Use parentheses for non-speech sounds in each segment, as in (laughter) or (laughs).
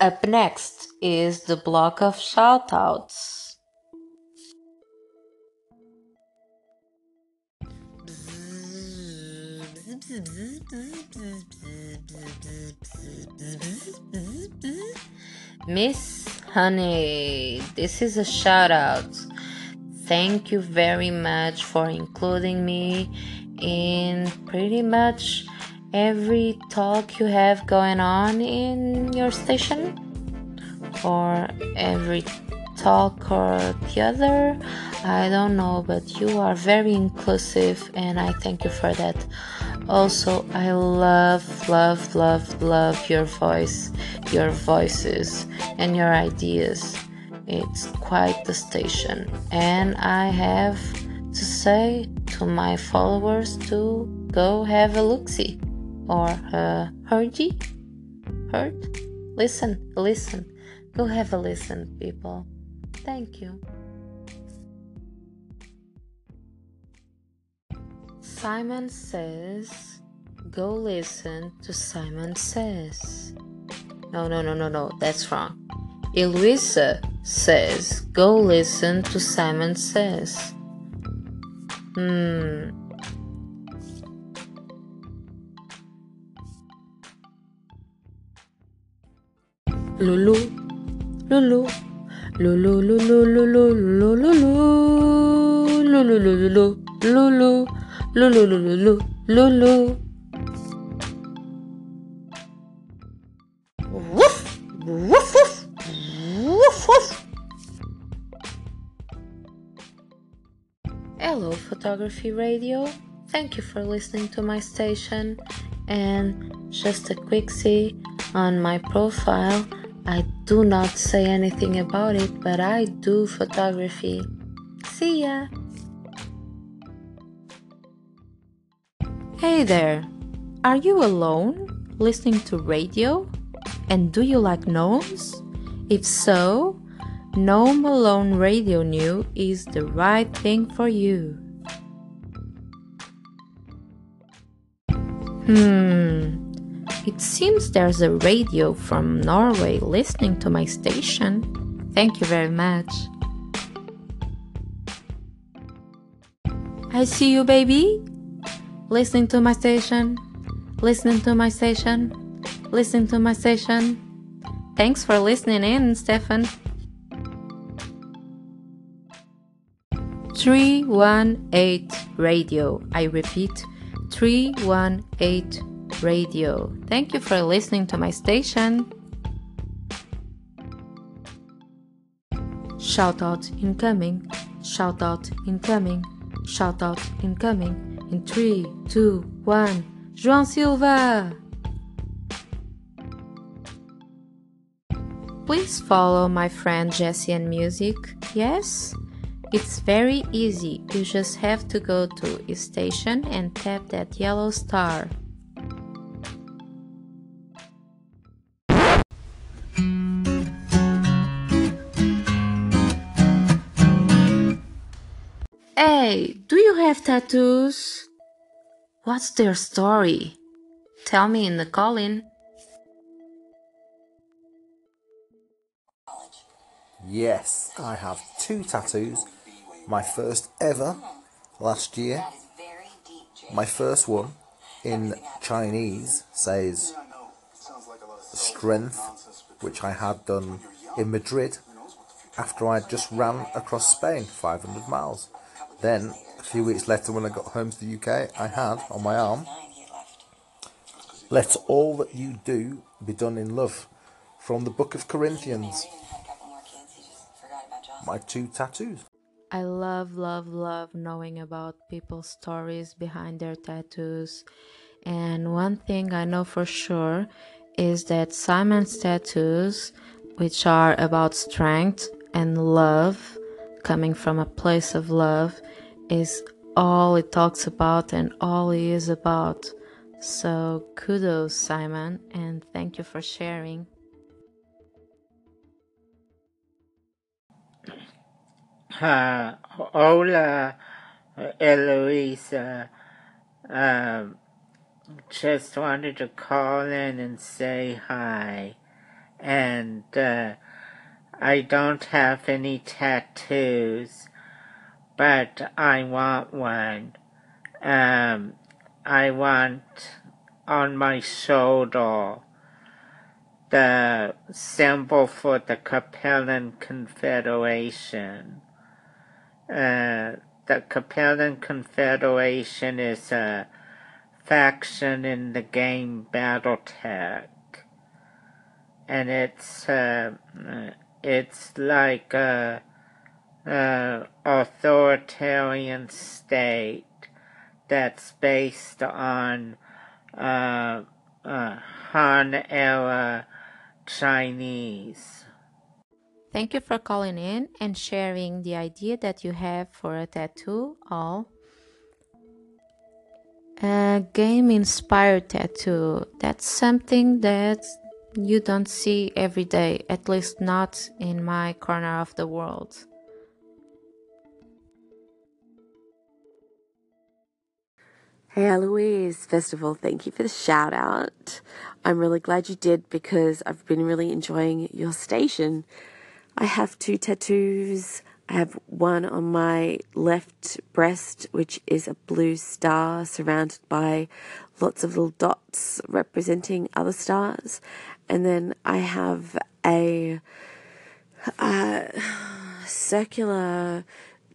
Up next is the block of shoutouts. Miss Honey, this is a shout out. Thank you very much for including me in pretty much every talk you have going on in your station or every talk or the other. I don't know, but you are very inclusive and I thank you for that. Also, I love, love, love, love your voice, your voices, and your ideas. It's quite the station, and I have to say to my followers to go have a look see or uh, ye? Heard? Listen, listen. Go have a listen, people. Thank you. Simon says, go listen to Simon says. No, no, no, no, no, that's wrong. Eloisa says, go listen to Simon says. Hmm. Lulu, Lulu, Lulu, Lulu, Lulu, Lulu, Lulu, Lulu, Lulu, Lulu, Lulu, Lulu, Lulu. Woof, woof, woof, woof, woof. Hello, Photography Radio. Thank you for listening to my station. And just a quick see on my profile, I do not say anything about it, but I do photography. See ya! Hey there! Are you alone listening to radio? And do you like gnomes? If so, Gnome Alone Radio New is the right thing for you. Hmm, it seems there's a radio from Norway listening to my station. Thank you very much. I see you, baby. Listening to my station. Listening to my station. Listening to my station. Thanks for listening in, Stefan. 318 Radio. I repeat, 318 Radio. Thank you for listening to my station. Shout out incoming. Shout out incoming. Shout out incoming. In 3, 2, 1. João Silva! Please follow my friend Jessie and Music. Yes? It's very easy. You just have to go to station and tap that yellow star. Hey, do you have tattoos? What's their story? Tell me in the call in. Yes, I have two tattoos. My first ever last year. My first one in Chinese says strength, which I had done in Madrid after I had just ran across Spain 500 miles. Then, a few weeks later, when I got home to the UK, I had on my arm, Let all that you do be done in love, from the book of Corinthians. My two tattoos. I love, love, love knowing about people's stories behind their tattoos. And one thing I know for sure is that Simon's tattoos, which are about strength and love, coming from a place of love, is all it talks about and all he is about. So kudos, Simon, and thank you for sharing. Uh, hola, Eloisa. Um, just wanted to call in and say hi. and uh, I don't have any tattoos, but I want one. Um, I want on my shoulder the symbol for the Capellan Confederation. Uh, the Capellan Confederation is a faction in the game Battletech, and it's uh, it's like a, a authoritarian state that's based on uh, uh, Han era Chinese. Thank you for calling in and sharing the idea that you have for a tattoo. All a game inspired tattoo. That's something that you don't see every day, at least not in my corner of the world. Hey Eloise, first of all, thank you for the shout out. I'm really glad you did because I've been really enjoying your station. I have two tattoos. I have one on my left breast, which is a blue star surrounded by lots of little dots representing other stars. And then I have a, a circular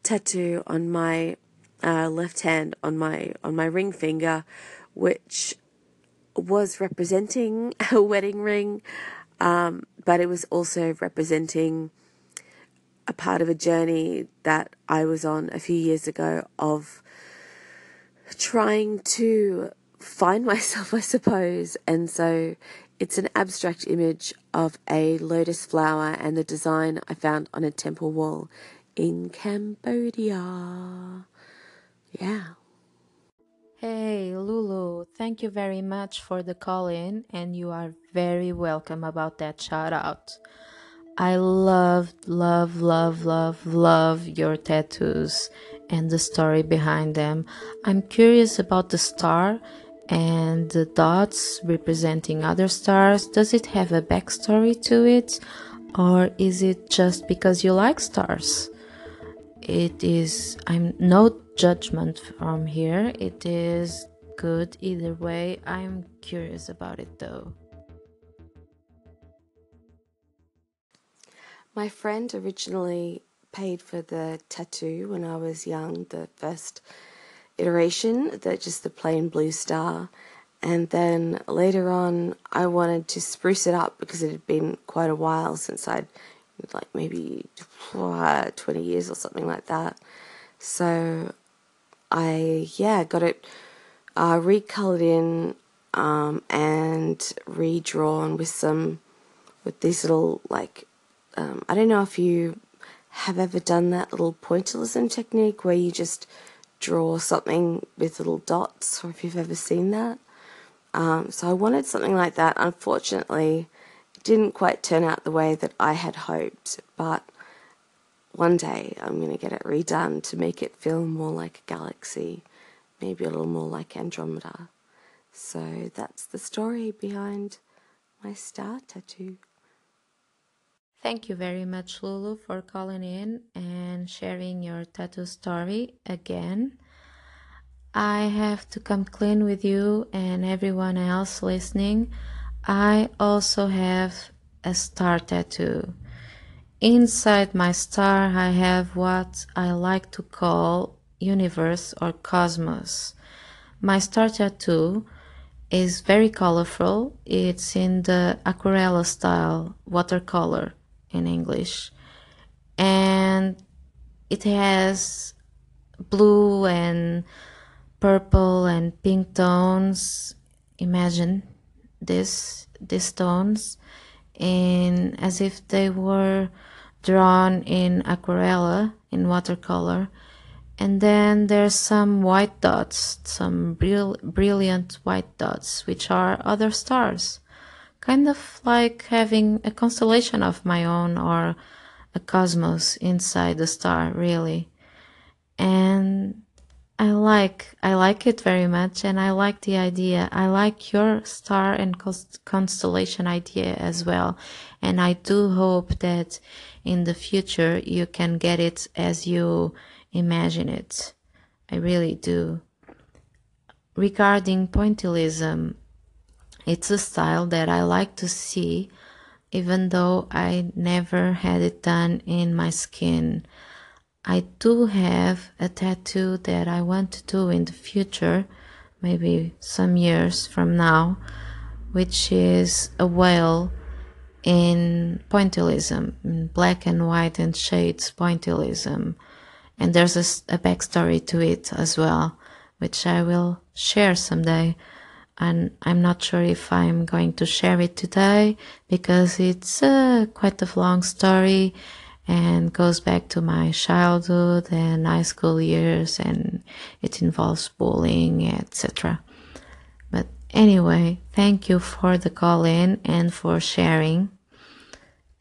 tattoo on my uh, left hand on my on my ring finger, which was representing (laughs) a wedding ring, um, but it was also representing a part of a journey that I was on a few years ago of trying to find (laughs) myself, I suppose. And so it's an abstract image of a lotus flower and the design I found on a temple wall in Cambodia. Yeah. Hey, Lulu, thank you very much for the call in, and you are very welcome about that shout out. I love, love, love, love, love your tattoos and the story behind them. I'm curious about the star and the dots representing other stars. Does it have a backstory to it, or is it just because you like stars? It is, I'm no judgment from here. It is good either way. I'm curious about it though. My friend originally paid for the tattoo when I was young, the first iteration, that just the plain blue star. And then later on, I wanted to spruce it up because it had been quite a while since I'd, like maybe 20 years or something like that. So I, yeah, got it uh, recolored in um, and redrawn with some, with these little, like, um, I don't know if you have ever done that little pointillism technique where you just draw something with little dots, or if you've ever seen that. Um, so I wanted something like that. Unfortunately, it didn't quite turn out the way that I had hoped, but one day I'm going to get it redone to make it feel more like a galaxy, maybe a little more like Andromeda. So that's the story behind my star tattoo. Thank you very much, Lulu, for calling in and sharing your tattoo story again. I have to come clean with you and everyone else listening. I also have a star tattoo. Inside my star, I have what I like to call universe or cosmos. My star tattoo is very colorful. It's in the aquarella style, watercolor in English. And it has blue and purple and pink tones. Imagine this these tones in as if they were drawn in aquarella in watercolor and then there's some white dots some bril- brilliant white dots which are other stars kind of like having a constellation of my own or a cosmos inside the star, really. And I like I like it very much and I like the idea. I like your star and constellation idea as well. And I do hope that in the future you can get it as you imagine it. I really do. Regarding pointillism, it's a style that I like to see even though I never had it done in my skin. I do have a tattoo that I want to do in the future, maybe some years from now, which is a whale in pointillism, in black and white and shades pointillism. And there's a, a backstory to it as well, which I will share someday. And I'm not sure if I'm going to share it today because it's uh, quite a long story and goes back to my childhood and high school years and it involves bullying etc but anyway thank you for the call in and for sharing.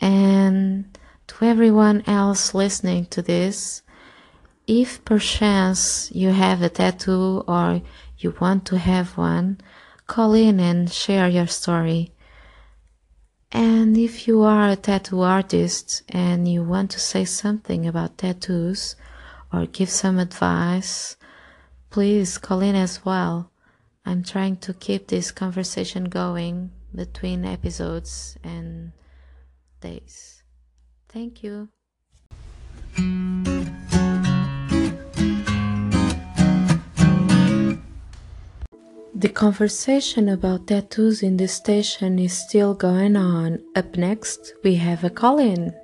And to everyone else listening to this if perchance you have a tattoo or you want to have one call in and share your story and if you are a tattoo artist and you want to say something about tattoos or give some advice, please call in as well. I'm trying to keep this conversation going between episodes and days. Thank you. The conversation about tattoos in the station is still going on. Up next, we have a call in.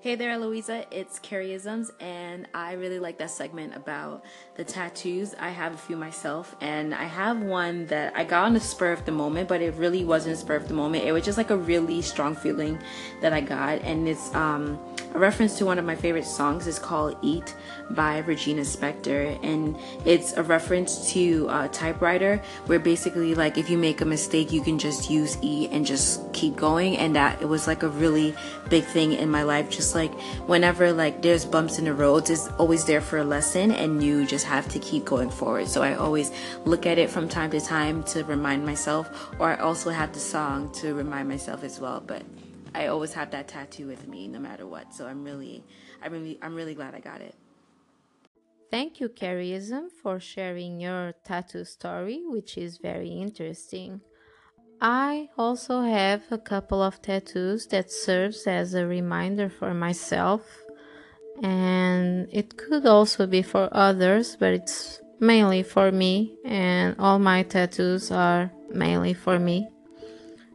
Hey there, Louisa. It's Carrieisms, and I really like that segment about the tattoos. I have a few myself, and I have one that I got on the spur of the moment, but it really wasn't spur of the moment. It was just like a really strong feeling that I got, and it's um, a reference to one of my favorite songs. It's called "Eet" by Regina Spektor, and it's a reference to a typewriter, where basically, like, if you make a mistake, you can just use "E" and just keep going, and that it was like a really big thing in my life, just like whenever like there's bumps in the roads it's always there for a lesson and you just have to keep going forward. So i always look at it from time to time to remind myself or i also have the song to remind myself as well but i always have that tattoo with me no matter what. So i'm really i'm really i'm really glad i got it Thank you, Carrieism, for sharing your tattoo story, which is very interesting. I also have a couple of tattoos that serves as a reminder for myself and it could also be for others but it's mainly for me and all my tattoos are mainly for me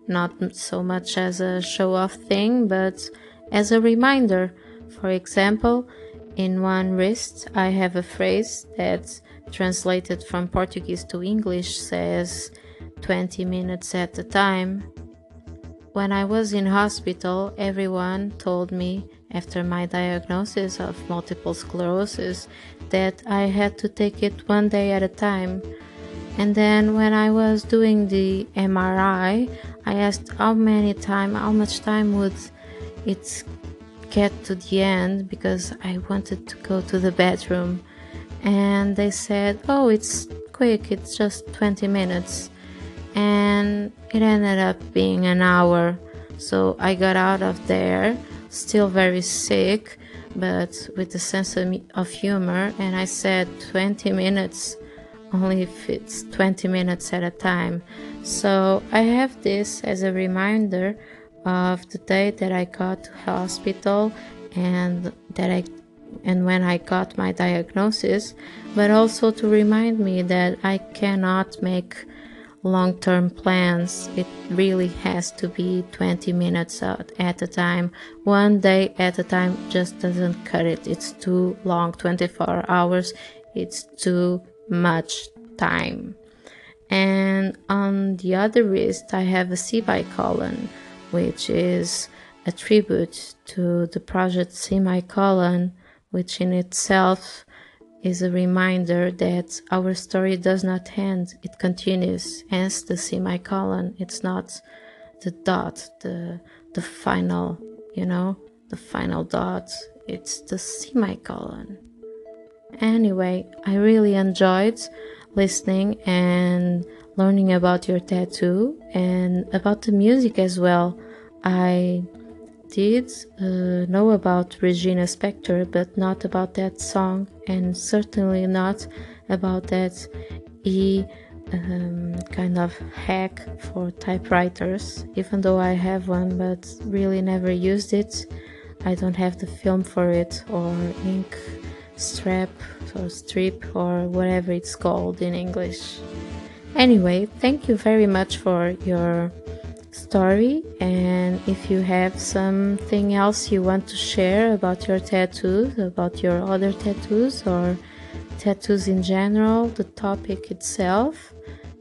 not so much as a show off thing but as a reminder for example in one wrist i have a phrase that translated from portuguese to english says 20 minutes at a time. When I was in hospital, everyone told me after my diagnosis of multiple sclerosis that I had to take it one day at a time. And then when I was doing the MRI, I asked how many time, how much time would it get to the end because I wanted to go to the bedroom. And they said, "Oh, it's quick. It's just 20 minutes." and it ended up being an hour. So I got out of there, still very sick, but with a sense of humor, and I said 20 minutes, only if it's 20 minutes at a time. So I have this as a reminder of the day that I got to hospital and that I and when I got my diagnosis, but also to remind me that I cannot make long term plans, it really has to be 20 minutes at a time. One day at a time just doesn't cut it. It's too long, 24 hours, it's too much time. And on the other wrist, I have a C a semicolon, which is a tribute to the project Semicolon, which in itself is a reminder that our story does not end, it continues, hence the semicolon. It's not the dot, the the final, you know, the final dot. it's the semicolon. Anyway, I really enjoyed listening and learning about your tattoo and about the music as well. I did uh, know about Regina Spektor, but not about that song, and certainly not about that E um, kind of hack for typewriters. Even though I have one, but really never used it. I don't have the film for it or ink strap or strip or whatever it's called in English. Anyway, thank you very much for your story. And if you have something else you want to share about your tattoos, about your other tattoos, or tattoos in general, the topic itself,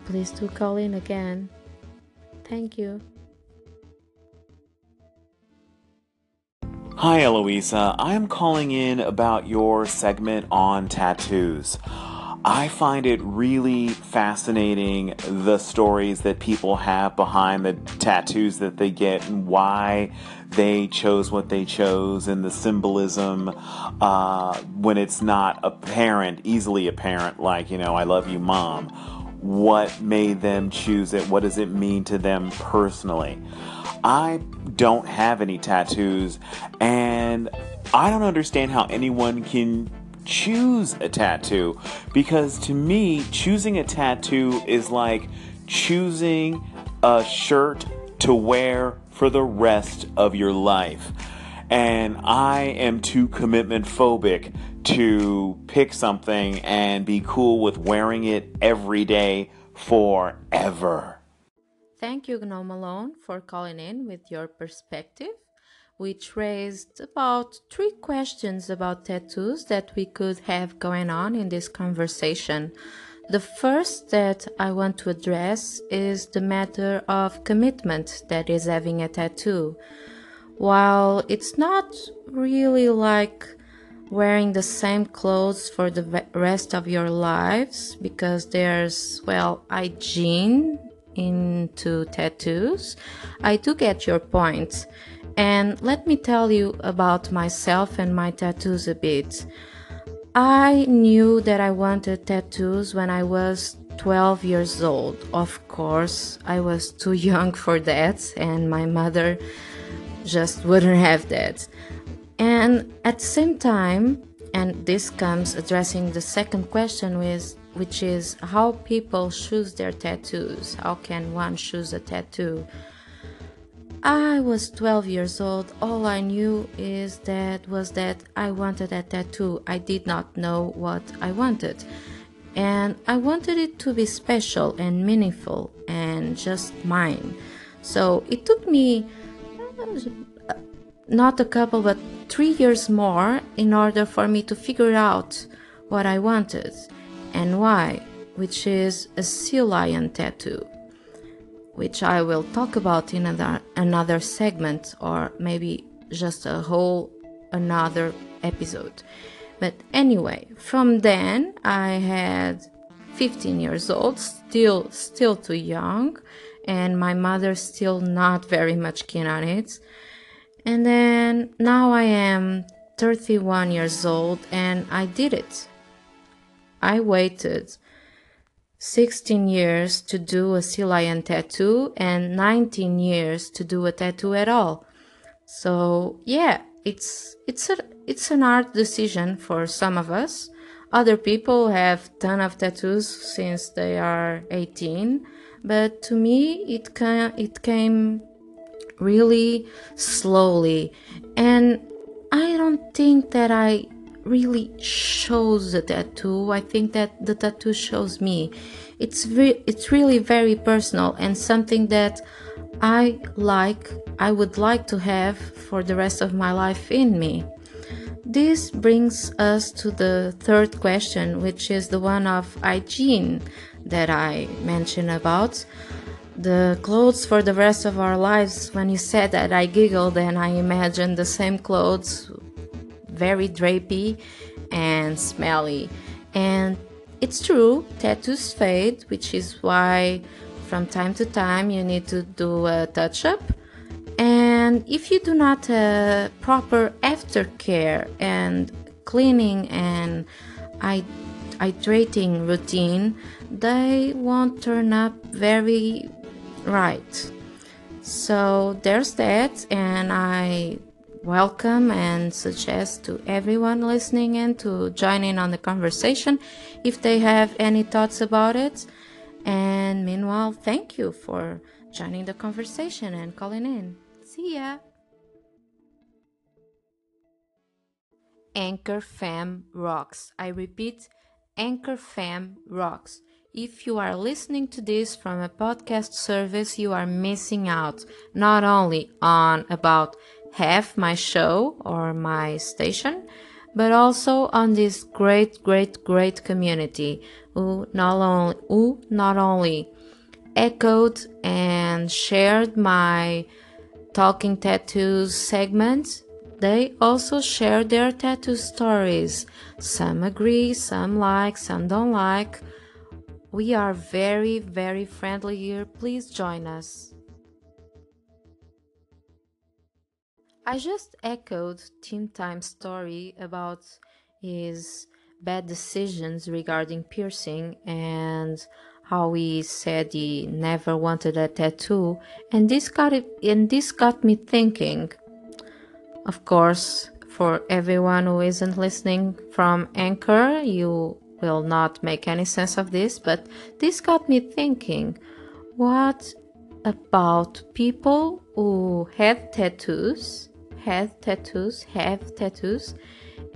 please do call in again. Thank you. Hi, Eloisa. I am calling in about your segment on tattoos. I find it really fascinating the stories that people have behind the tattoos that they get and why they chose what they chose and the symbolism uh, when it's not apparent, easily apparent, like, you know, I love you, mom. What made them choose it? What does it mean to them personally? I don't have any tattoos, and I don't understand how anyone can choose a tattoo because to me, choosing a tattoo is like choosing a shirt to wear for the rest of your life. And I am too commitment phobic to pick something and be cool with wearing it every day forever. Thank you, Gnome Alone, for calling in with your perspective, which raised about three questions about tattoos that we could have going on in this conversation. The first that I want to address is the matter of commitment that is having a tattoo. While it's not really like wearing the same clothes for the rest of your lives because there's, well, hygiene into tattoos, I do get your point. And let me tell you about myself and my tattoos a bit. I knew that I wanted tattoos when I was 12 years old. Of course, I was too (laughs) young for that, and my mother just wouldn't have that. And at the same time, and this comes addressing the second question which is how people choose their tattoos. How can one choose a tattoo? I was 12 years old. All I knew is that was that I wanted a tattoo. I did not know what I wanted. And I wanted it to be special and meaningful and just mine. So it took me uh, not a couple but 3 years more in order for me to figure out what I wanted and why, which is a sea lion tattoo, which I will talk about in another, another segment or maybe just a whole another episode. But anyway, from then I had 15 years old, still still too young, and my mother still not very much keen on it. And then now I am 31 years old and I did it. I waited 16 years to do a sea lion tattoo and 19 years to do a tattoo at all. So, yeah, it's it's a it's an art decision for some of us. Other people have ton of tattoos since they are 18, but to me it ca- it came really slowly and I don't think that I really shows the tattoo. I think that the tattoo shows me. It's re- it's really very personal and something that I like. I would like to have for the rest of my life in me. This brings us to the third question, which is the one of hygiene that I mentioned about. The clothes for the rest of our lives. When you said that, I giggled and I imagined the same clothes very drapey and smelly. And it's true, tattoos fade, which is why from time to time you need to do a touch up. And if you do not uh, proper aftercare and cleaning and hydrating routine, they won't turn up very right. So there's that, and I welcome and suggest to everyone listening in to join in on the conversation if they have any thoughts about it. And meanwhile, thank you for joining the conversation and calling in. See ya. Anchor Fam rocks. I repeat, Anchor Fam rocks. If you are listening to this from a podcast service, you are missing out not only on about half my show or my station, but also on this great, great, great community who not only, who not only echoed and shared my talking tattoos segment, they also share their tattoo stories. Some agree, some like, some don't like. We are very, very friendly here. Please join us. I just echoed Tim Time's story about his bad decisions regarding piercing and how he said he never wanted a tattoo. And this got it and this got me thinking of course for everyone who isn't listening from anchor you will not make any sense of this, but this got me thinking what about people who had tattoos, had tattoos, have tattoos,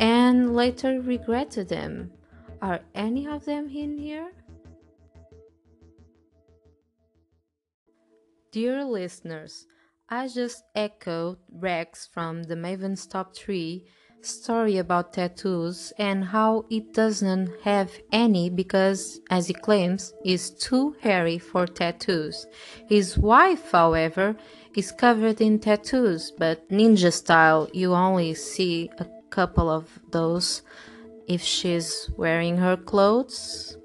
and later regretted them? Are any of them in here? Dear listeners, I just echoed Rex from the Maven's Top 3 story about tattoos and how it doesn't have any because, as he claims, is too hairy for tattoos. His wife, however, is covered in tattoos, but ninja style, you only see a couple of those if she's wearing her clothes.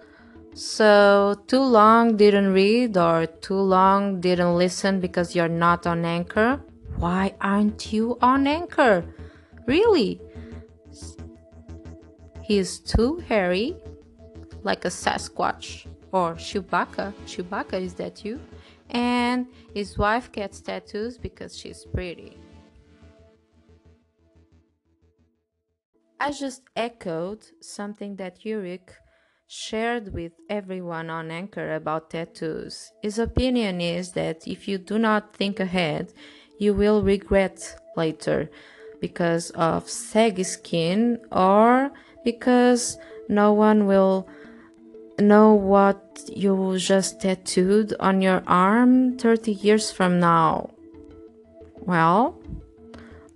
So, too long didn't read or too long didn't listen because you're not on Anchor? Why aren't you on Anchor? Really? He's too hairy, like a Sasquatch or Chewbacca. Chewbacca, is that you? And his wife gets tattoos because she's pretty. I just echoed something that Yurik shared with everyone on Anchor about tattoos. His opinion is that if you do not think ahead, you will regret later because of saggy skin or because no one will know what you just tattooed on your arm 30 years from now. Well,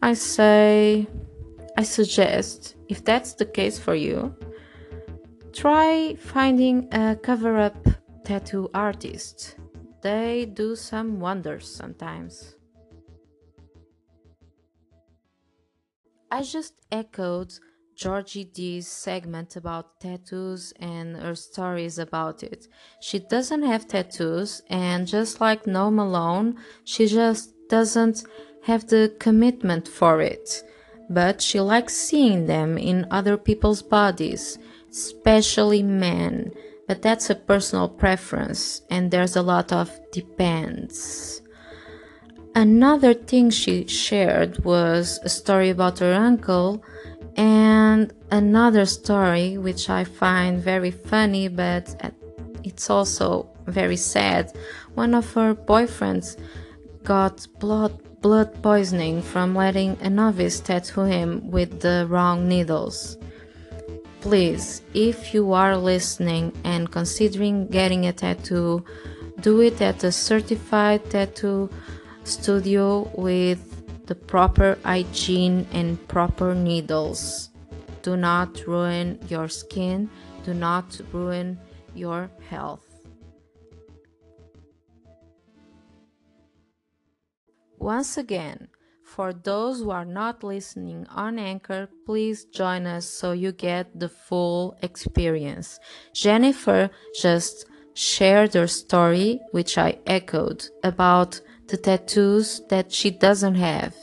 I say, I suggest, if that's the case for you, try finding a cover up tattoo artist. They do some wonders sometimes. I just echoed Georgie D's segment about tattoos and her stories about it. She doesn't have tattoos, and just like Gnome Alone, she just doesn't have the commitment for it. But she likes seeing them in other people's bodies, especially men. But that's a personal preference, and there's a lot of depends. Another thing she shared was a story about her uncle, and another story which I find very funny, but uh, it's also very sad. One of her boyfriends got blood blood poisoning from letting a novice tattoo him with the wrong needles. Please, if you are listening and considering getting a tattoo, do it at a certified tattoo studio with the proper hygiene and proper needles. Do not ruin your skin, do not ruin your health. Once again, for those who are not listening on Anchor, please join us so you get the full experience. Jennifer just shared her story, which I echoed, about the tattoos that she doesn't have.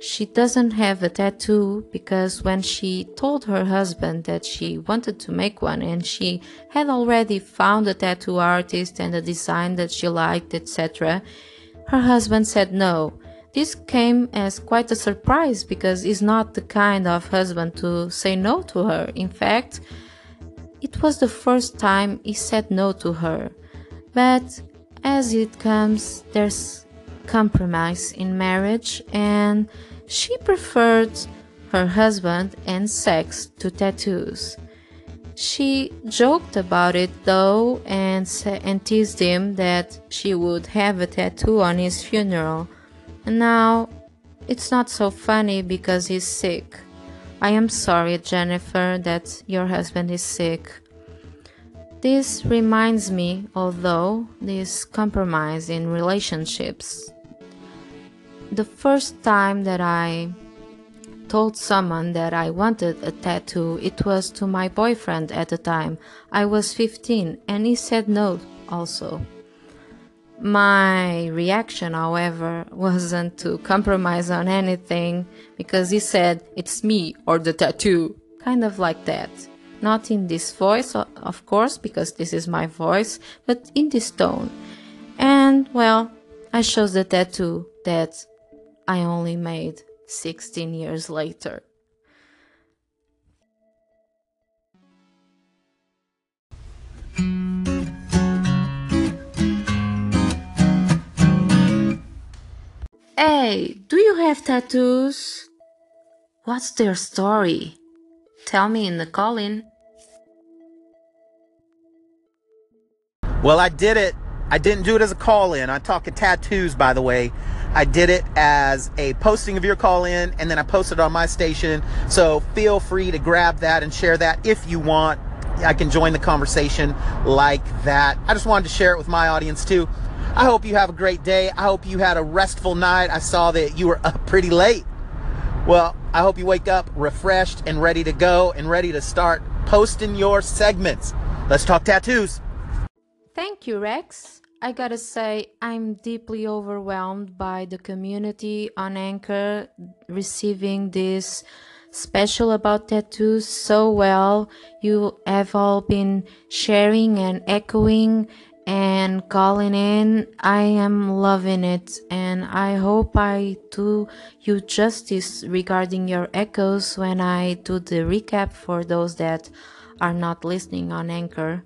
She doesn't have a tattoo because when she told her husband that she wanted to make one and she had already found a tattoo artist and a design that she liked, etc., her husband said no. This came as quite a surprise because he's not the kind of husband to say no to her. In fact, it was the first time he said no to her. But as it comes, there's compromise in marriage, and she preferred her husband and sex to tattoos. She joked about it though and, and teased him that she would have a tattoo on his funeral. And now it's not so funny because he's sick. I am sorry, Jennifer, that your husband is sick. This reminds me, although, this compromise in relationships. The first time that I told someone that I wanted a tattoo, it was to my boyfriend at the time. I was 15 and he said no also. My reaction, however, (laughs) wasn't to compromise on anything because he said, It's me or the tattoo, kind of like that. Not in this voice, of course, because this is my voice, but in this tone. And, well, I chose the tattoo that I only made 16 years later. Hey, do you have tattoos? What's their story? Tell me in the call in. Well, I did it. I didn't do it as a call in. I'm talking tattoos, by the way. I did it as a posting of your call in, and then I posted on my station. So feel free to grab that and share that if you want. I can join the conversation like that. I just wanted to share it with my audience too. I hope you have a great day. I hope you had a restful night. I saw that you were up pretty late. Well, I hope you wake up refreshed and ready to go and ready to start posting your segments. Let's talk tattoos. Thank you, Rex. I gotta say, I'm deeply overwhelmed by the community on Anchor receiving this special about tattoos so well. You have all been sharing and echoing and calling in. I am loving it, and I hope I do you justice regarding your echoes when I do the recap for those that are not listening on Anchor.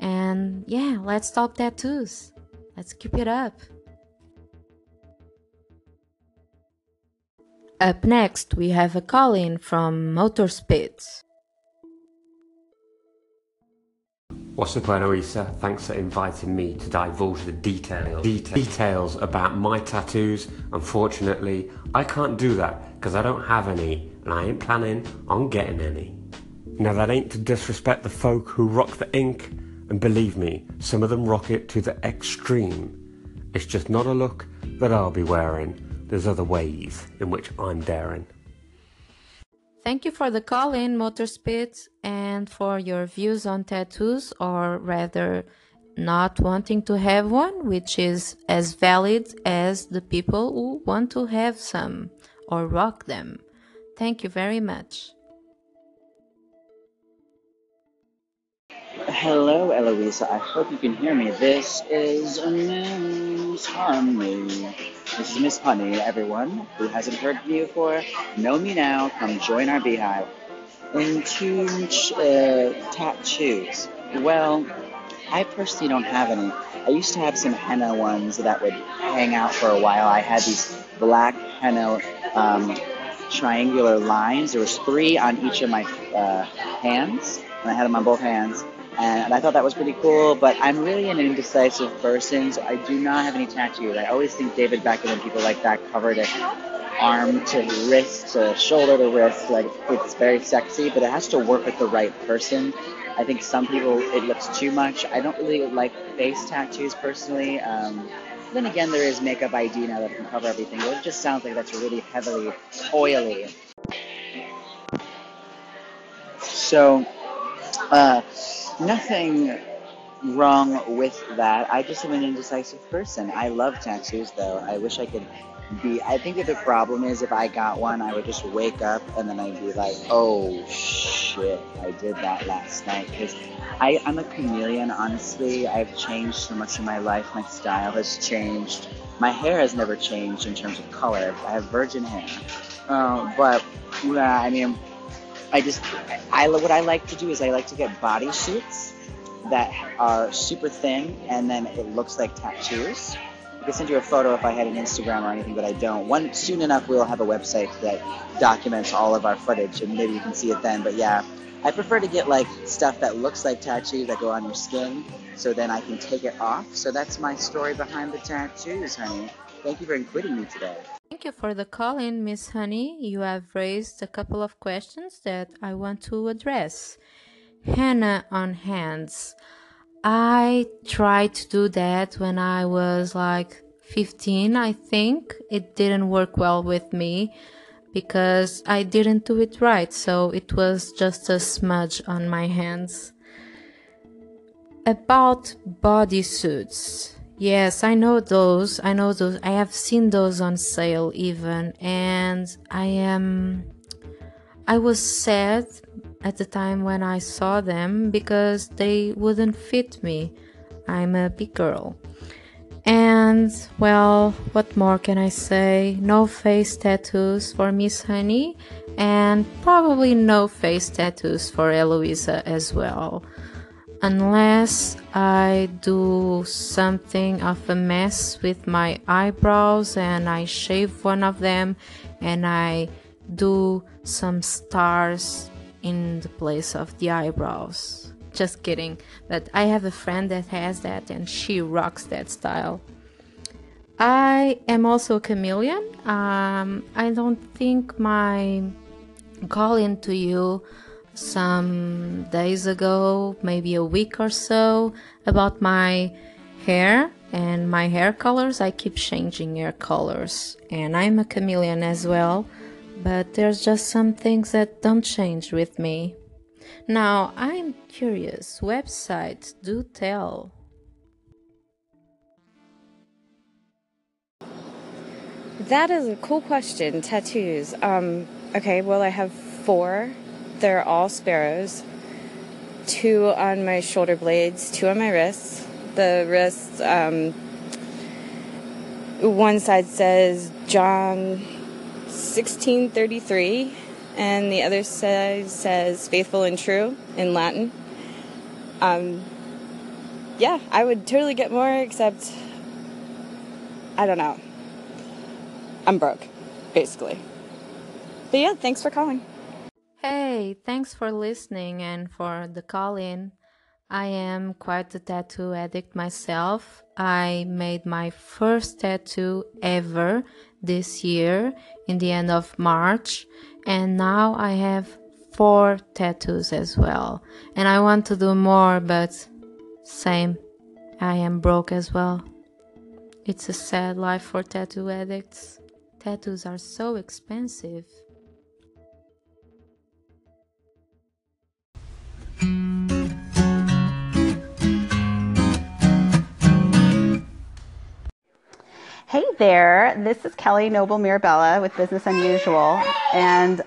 And yeah, let's talk tattoos. Let's keep it up. Up next, we have a call in from Motorspits. What's up, Eloisa? Thanks for inviting me to divulge the details, details about my tattoos. Unfortunately, I can't do that because I don't have any and I ain't planning on getting any. Now, that ain't to disrespect the folk who rock the ink, and believe me, some of them rock it to the extreme. It's just not a look that I'll be wearing. There's other ways in which I'm daring. Thank you for the call in, Motorspit, and for your views on tattoos, or rather, not wanting to have one, which is as valid as the people who want to have some or rock them. Thank you very much. Hello, Eloisa. I hope you can hear me. This is Miss Honey. This is Miss Honey, everyone who hasn't heard me before. Know me now. Come join our beehive. Into uh, tattoos. Well, I personally don't have any. I used to have some henna ones that would hang out for a while. I had these black henna um, triangular lines. There was three on each of my uh, hands, and I had them on both hands and I thought that was pretty cool. But I'm really an indecisive person, so I do not have any tattoos. I always think David Beckham and people like that covered it arm to wrist to shoulder to wrist. Like it's very sexy, but it has to work with the right person. I think some people it looks too much. I don't really like face tattoos personally. Um, then again, there is makeup ID now that can cover everything. But it just sounds like that's really heavily oily. So, uh, nothing wrong with that. I just am an indecisive person. I love tattoos though. I wish I could be. I think that the problem is if I got one, I would just wake up and then I'd be like, oh shit, I did that last night. Because I'm a chameleon, honestly. I've changed so much in my life. My style has changed. My hair has never changed in terms of color. I have virgin hair. Uh, but, yeah, I mean, I just, I, what I like to do is I like to get body suits that are super thin and then it looks like tattoos. I could send you a photo if I had an Instagram or anything, but I don't. One soon enough, we'll have a website that documents all of our footage, and maybe you can see it then. But yeah, I prefer to get like stuff that looks like tattoos that go on your skin, so then I can take it off. So that's my story behind the tattoos, honey. Thank you for including me today. Thank you for the call in, Miss Honey. You have raised a couple of questions that I want to address. Henna on hands. I tried to do that when I was like 15, I think. It didn't work well with me because I didn't do it right, so it was just a smudge on my hands. About bodysuits. Yes, I know those. I know those. I have seen those on sale even and I am I was sad at the time when I saw them because they wouldn't fit me. I'm a big girl. And well, what more can I say? No face tattoos for Miss Honey, and probably no face tattoos for Eloisa as well. Unless I do something of a mess with my eyebrows and I shave one of them and I do some stars in the place of the eyebrows. Just kidding. But I have a friend that has that and she rocks that style. I am also a chameleon. Um, I don't think my calling to you some days ago, maybe a week or so, about my hair and my hair colors. I keep changing hair colors, and I'm a chameleon as well but there's just some things that don't change with me. Now, I'm curious, websites do tell. That is a cool question. Tattoos. Um, okay, well, I have four. They're all sparrows. Two on my shoulder blades, two on my wrists. The wrists, um, one side says John 1633, and the other says, says faithful and true in Latin. Um, yeah, I would totally get more, except I don't know. I'm broke, basically. But yeah, thanks for calling. Hey, thanks for listening and for the call in. I am quite a tattoo addict myself. I made my first tattoo ever this year in the end of March, and now I have four tattoos as well. And I want to do more, but same, I am broke as well. It's a sad life for tattoo addicts. Tattoos are so expensive. Hey there, this is Kelly Noble Mirabella with Business Unusual, and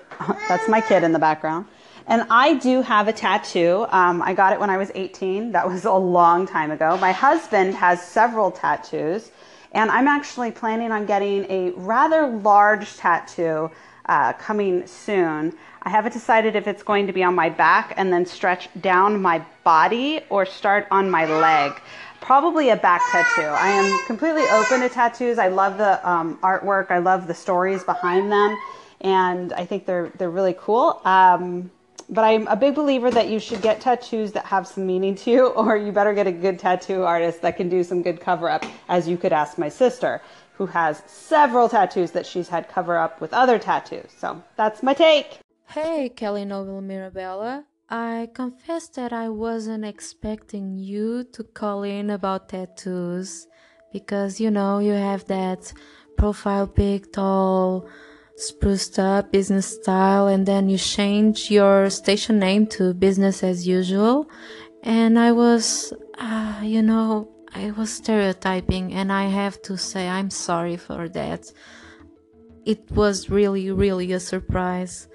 that's my kid in the background. And I do have a tattoo. Um, I got it when I was 18. That was a long time ago. My husband has several tattoos, and I'm actually planning on getting a rather large tattoo uh, coming soon. I haven't decided if it's going to be on my back and then stretch down my body or start on my leg probably a back tattoo. I am completely open to tattoos. I love the um, artwork. I love the stories behind them, and I think they're they're really cool. Um, but I'm a big believer that you should get tattoos that have some meaning to you, (laughs) or you better get a good tattoo artist that can do some good cover up, as you could ask my sister, who has several tattoos that she's had cover up with other tattoos. So that's my take. Hey, Kelly Noble Mirabella. I confess that I wasn't expecting you to call in about tattoos because you know you have that profile pic, tall, spruced up business style, and then you change your station name to business as usual. and I was, uh, you know, I was stereotyping, and I have to say I'm sorry for that. It was really, really a surprise,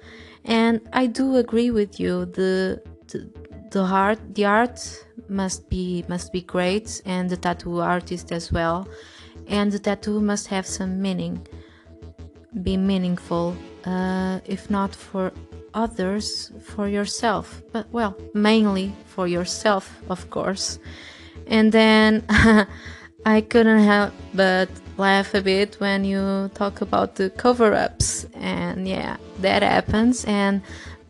and I do agree with you. The the, the art, the art must be must be great, and the tattoo artist as well, and the tattoo must have some meaning, be meaningful, uh, if not for others, for yourself. But well, mainly for yourself, of course and then (laughs) I couldn't help but laugh a bit when you talk about the cover ups, and yeah, that happens. And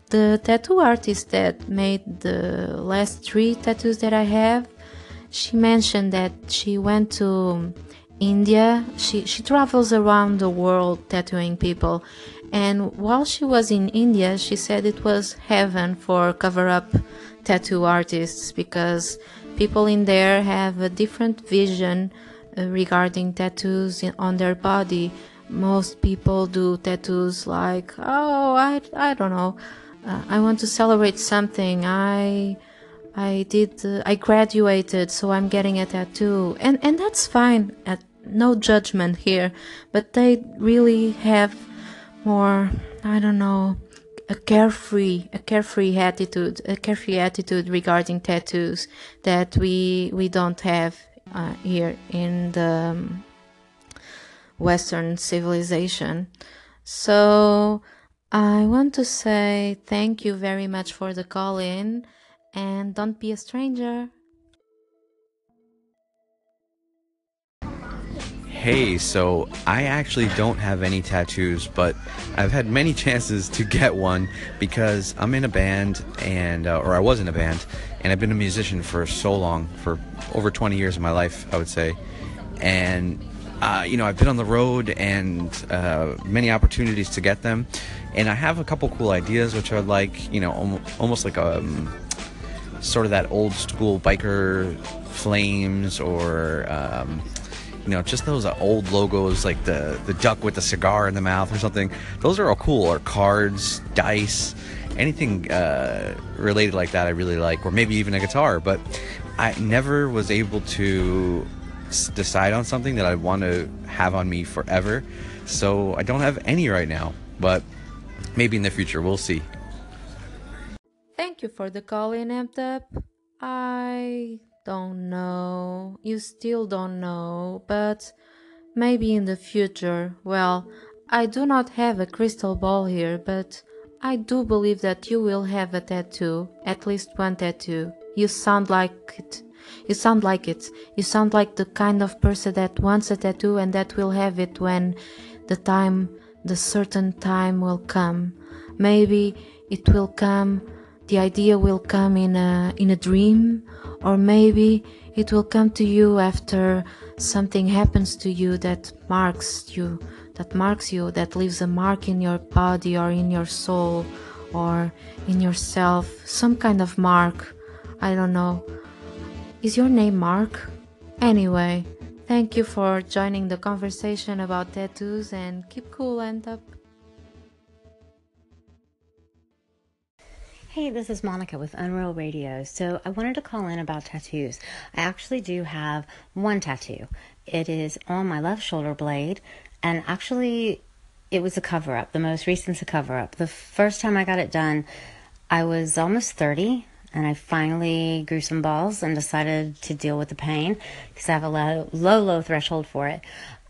the tattoo artist that made the last three tattoos that I have, she mentioned that she went to India. She she travels around the world tattooing people, and while she was in India, she said it was heaven for cover up tattoo artists because people in there have a different vision uh, regarding tattoos on their body. Most people do tattoos like, oh, I, I don't know, uh, I want to celebrate something. I I did uh, I graduated, so I'm getting a tattoo, and and that's fine. Uh, no judgment here, but they really have more. I don't know a carefree a carefree attitude a carefree attitude regarding tattoos that we we don't have uh, here in the um, western civilization. So i want to say thank you very much for the call in and don't be a stranger Hey, so I actually don't have any tattoos, but I've had many (laughs) chances to get one because I'm in a band and uh, or I was in a band and I've been a musician for so long, for over 20 years of my life, I would say. And uh, you know, I've been on the road and uh, many opportunities to get them, and I have a couple cool ideas which are like, you know, almost like a um, sort of that old school biker flames or um, you know, just those old logos like the the duck with the cigar in the mouth or something. Those are all cool. Or cards, dice, anything uh, related like that. I really like, or maybe even a guitar. But I never was able to decide on something that I want to have on me forever. So I don't have any right now, but maybe in the future we'll see. Thank you for the call in, Up. I don't know. You still don't know, but maybe in the future. Well, I do not have a crystal ball here, but I do believe that you will have a tattoo, at least one tattoo. You sound like it. You sound like it. You sound like the kind of person that wants a tattoo and that will have it when the time, the certain time will come. Maybe it will come, the idea will come in a, in a dream or maybe it will come to you after something happens to you that marks you, that marks you, that leaves a mark in your body or in your soul or in yourself, some kind of mark. I don't know. Is your name Mark? Anyway, thank you for joining the conversation about tattoos and keep cool and up. Hey, this is Monica with Unreal Radio. So I wanted to call in about tattoos. I actually do have one tattoo. It is on my left shoulder blade, and actually, it was a cover up. The most recent's a cover up. The first time I got it done, I was almost 30, and I finally grew some balls and decided to deal with the pain because I have a low, low, low threshold for it.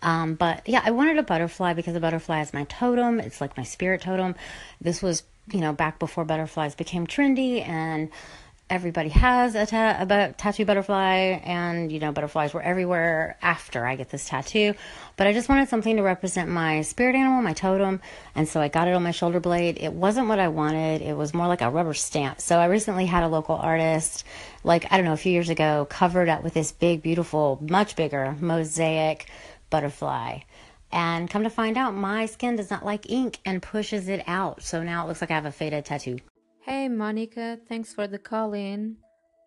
Um, but yeah, I wanted a butterfly because a butterfly is my totem. It's like my spirit totem. This was you know, back before butterflies became trendy and everybody has a, ta- tattoo butterfly and you know butterflies were everywhere after i get this tattoo. But i just wanted something to represent my spirit animal my totem and so i got it on my shoulder blade. It wasn't what i wanted. It was more like a rubber stamp. So i recently had a local artist like i don't know a few years ago covered up with this big beautiful much bigger mosaic butterfly and come to find out, my skin does not like ink and pushes it out. So now it looks like I have a faded tattoo. Hey, Monica, thanks for the call in.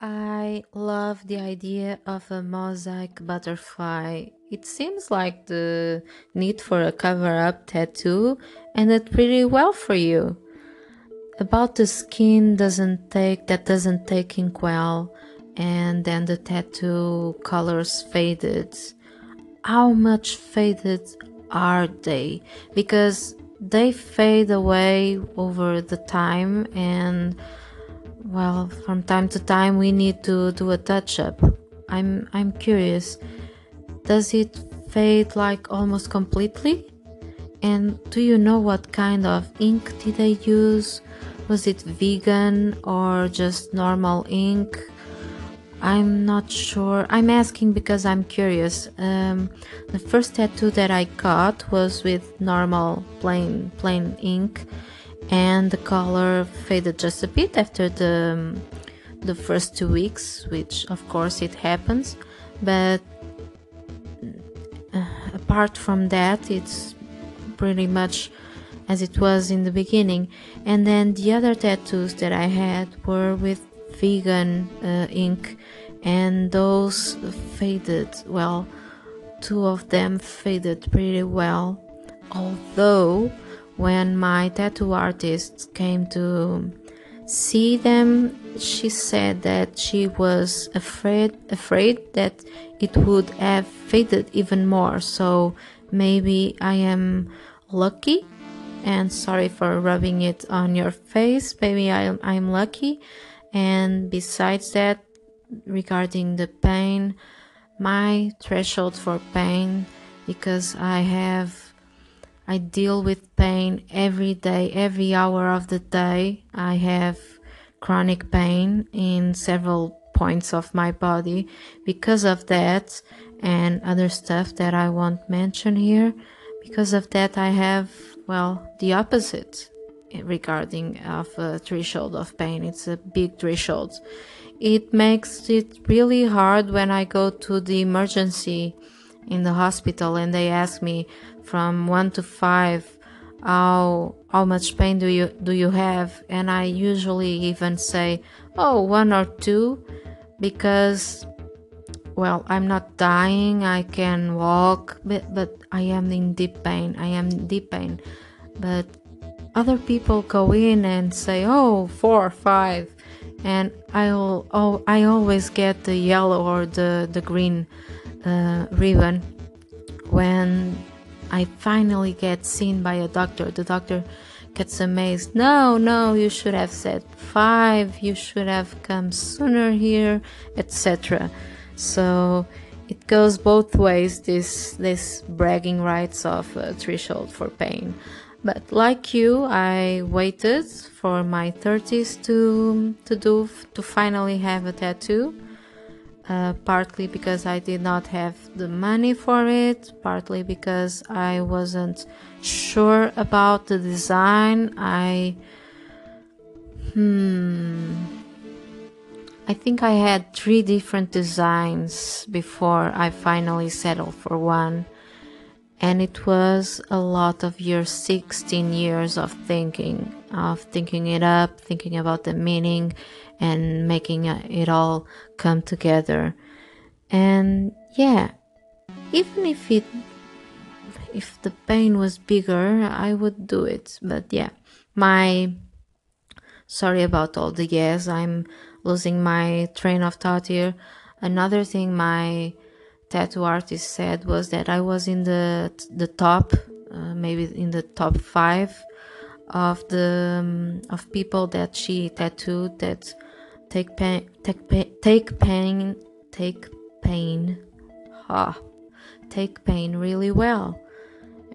I love the idea of a mosaic butterfly. It seems like the need for a cover up tattoo ended pretty well for you. About the skin doesn't take that doesn't take ink well. and then the tattoo colors faded. How much faded are they? Because they fade away over the time and well from time to time we need to do a touch up i'm i'm curious does it fade like almost completely? And do you know what kind of ink did they use? Was it vegan or just normal ink I'm not sure. I'm asking because I'm curious. Um, the first tattoo that I got was with normal plain plain ink, and the color faded just a bit after the um, the first two weeks, which of course it happens. But uh, apart from that, it's pretty much as it was in the beginning. And then the other tattoos that I had were with vegan uh, ink and those faded well two of them faded pretty well. Although when my tattoo artist came to see them she said that she was afraid afraid that it would have faded even more. So maybe i am lucky and sorry for rubbing it on your face. Maybe I, i'm lucky and besides that regarding the pain my threshold for pain because i have i deal with pain every day every hour of the day. I have chronic pain in several points of my body because of that and other stuff that i won't mention here. Because of that i have well the opposite regarding of a threshold of pain. It's a big threshold. It makes it really hard when I go to the emergency in the hospital and they ask me from 1 to 5 how how much pain do you do you have? And I usually even say oh one or two because well I'm not dying. I can walk but, but I am in deep pain. I am in deep pain. But other people go in and say oh four or five and I'll oh, I always get the yellow or the the green uh, ribbon when I finally get seen by a doctor. The doctor gets amazed. No, no, you should have said five. You should have come sooner here, etc. So it goes both ways. This this bragging rights of a threshold for pain. But like you, I waited for my 30s to to do to finally have a tattoo. Uh, partly because I did not have the money for it, partly because I wasn't sure about the design. I hmm I think I had three different designs before I finally settled for one and it was a lot of your 16 years of thinking of thinking it up thinking about the meaning and making uh, it all come together. And yeah even if it if the pain was bigger i would do it. But yeah my sorry about all the yes i'm losing my train of thought here. Another thing my tattoo artist said was that I was in the the top, uh, maybe in the top five of the um, of people that she tattooed that take pain, take pain, take pain, take pain, ha, take pain really well.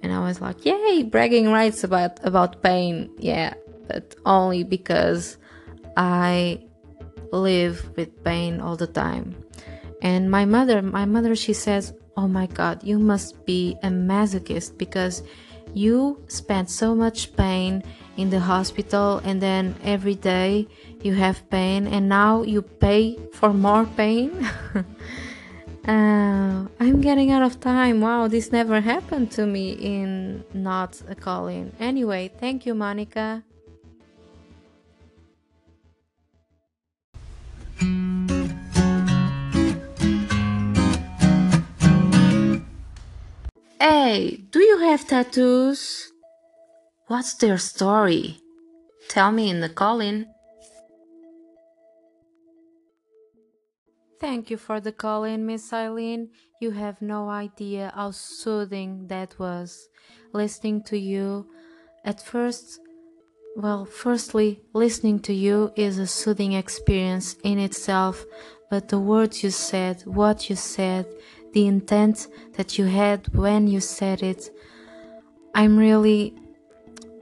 And I was like, yay, bragging rights about about pain, yeah, but only because I live with pain all the time and my mother my mother she says oh my god you must be a masochist because you spent so much pain in the hospital and then every day you have pain and now you pay for more pain. (laughs) Uh, i'm getting out of time. Wow this never happened to me in not a call-in. Anyway thank you monica Hey, do you have tattoos? What's their story? Tell me in the call in. Thank you for the call in, Miss Eileen. You have no idea how soothing that was. Listening to you, at first, well, firstly, listening to you is a soothing experience in itself, but the words you said, what you said, the intent that you had when you said it, I'm really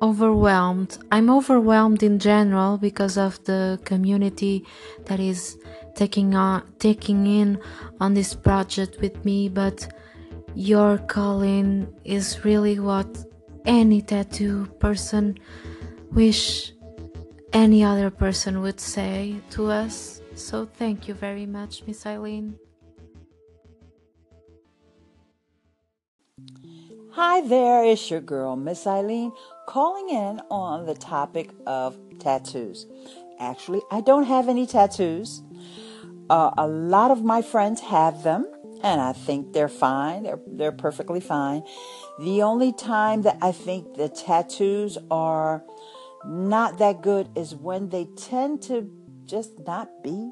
overwhelmed. I'm overwhelmed in general because of the community that is taking on taking in on this project with me, but your calling is really what any tattoo person wish any other person would say to us. So thank you very much, Miss Eileen. Hi there, it's your girl, Miss Eileen, calling in on the topic of tattoos. Actually, I don't have any tattoos. Uh, a lot of my friends have them, and I think they're fine. They're, they're perfectly fine. The only time that I think the tattoos are not that good is when they tend to just not be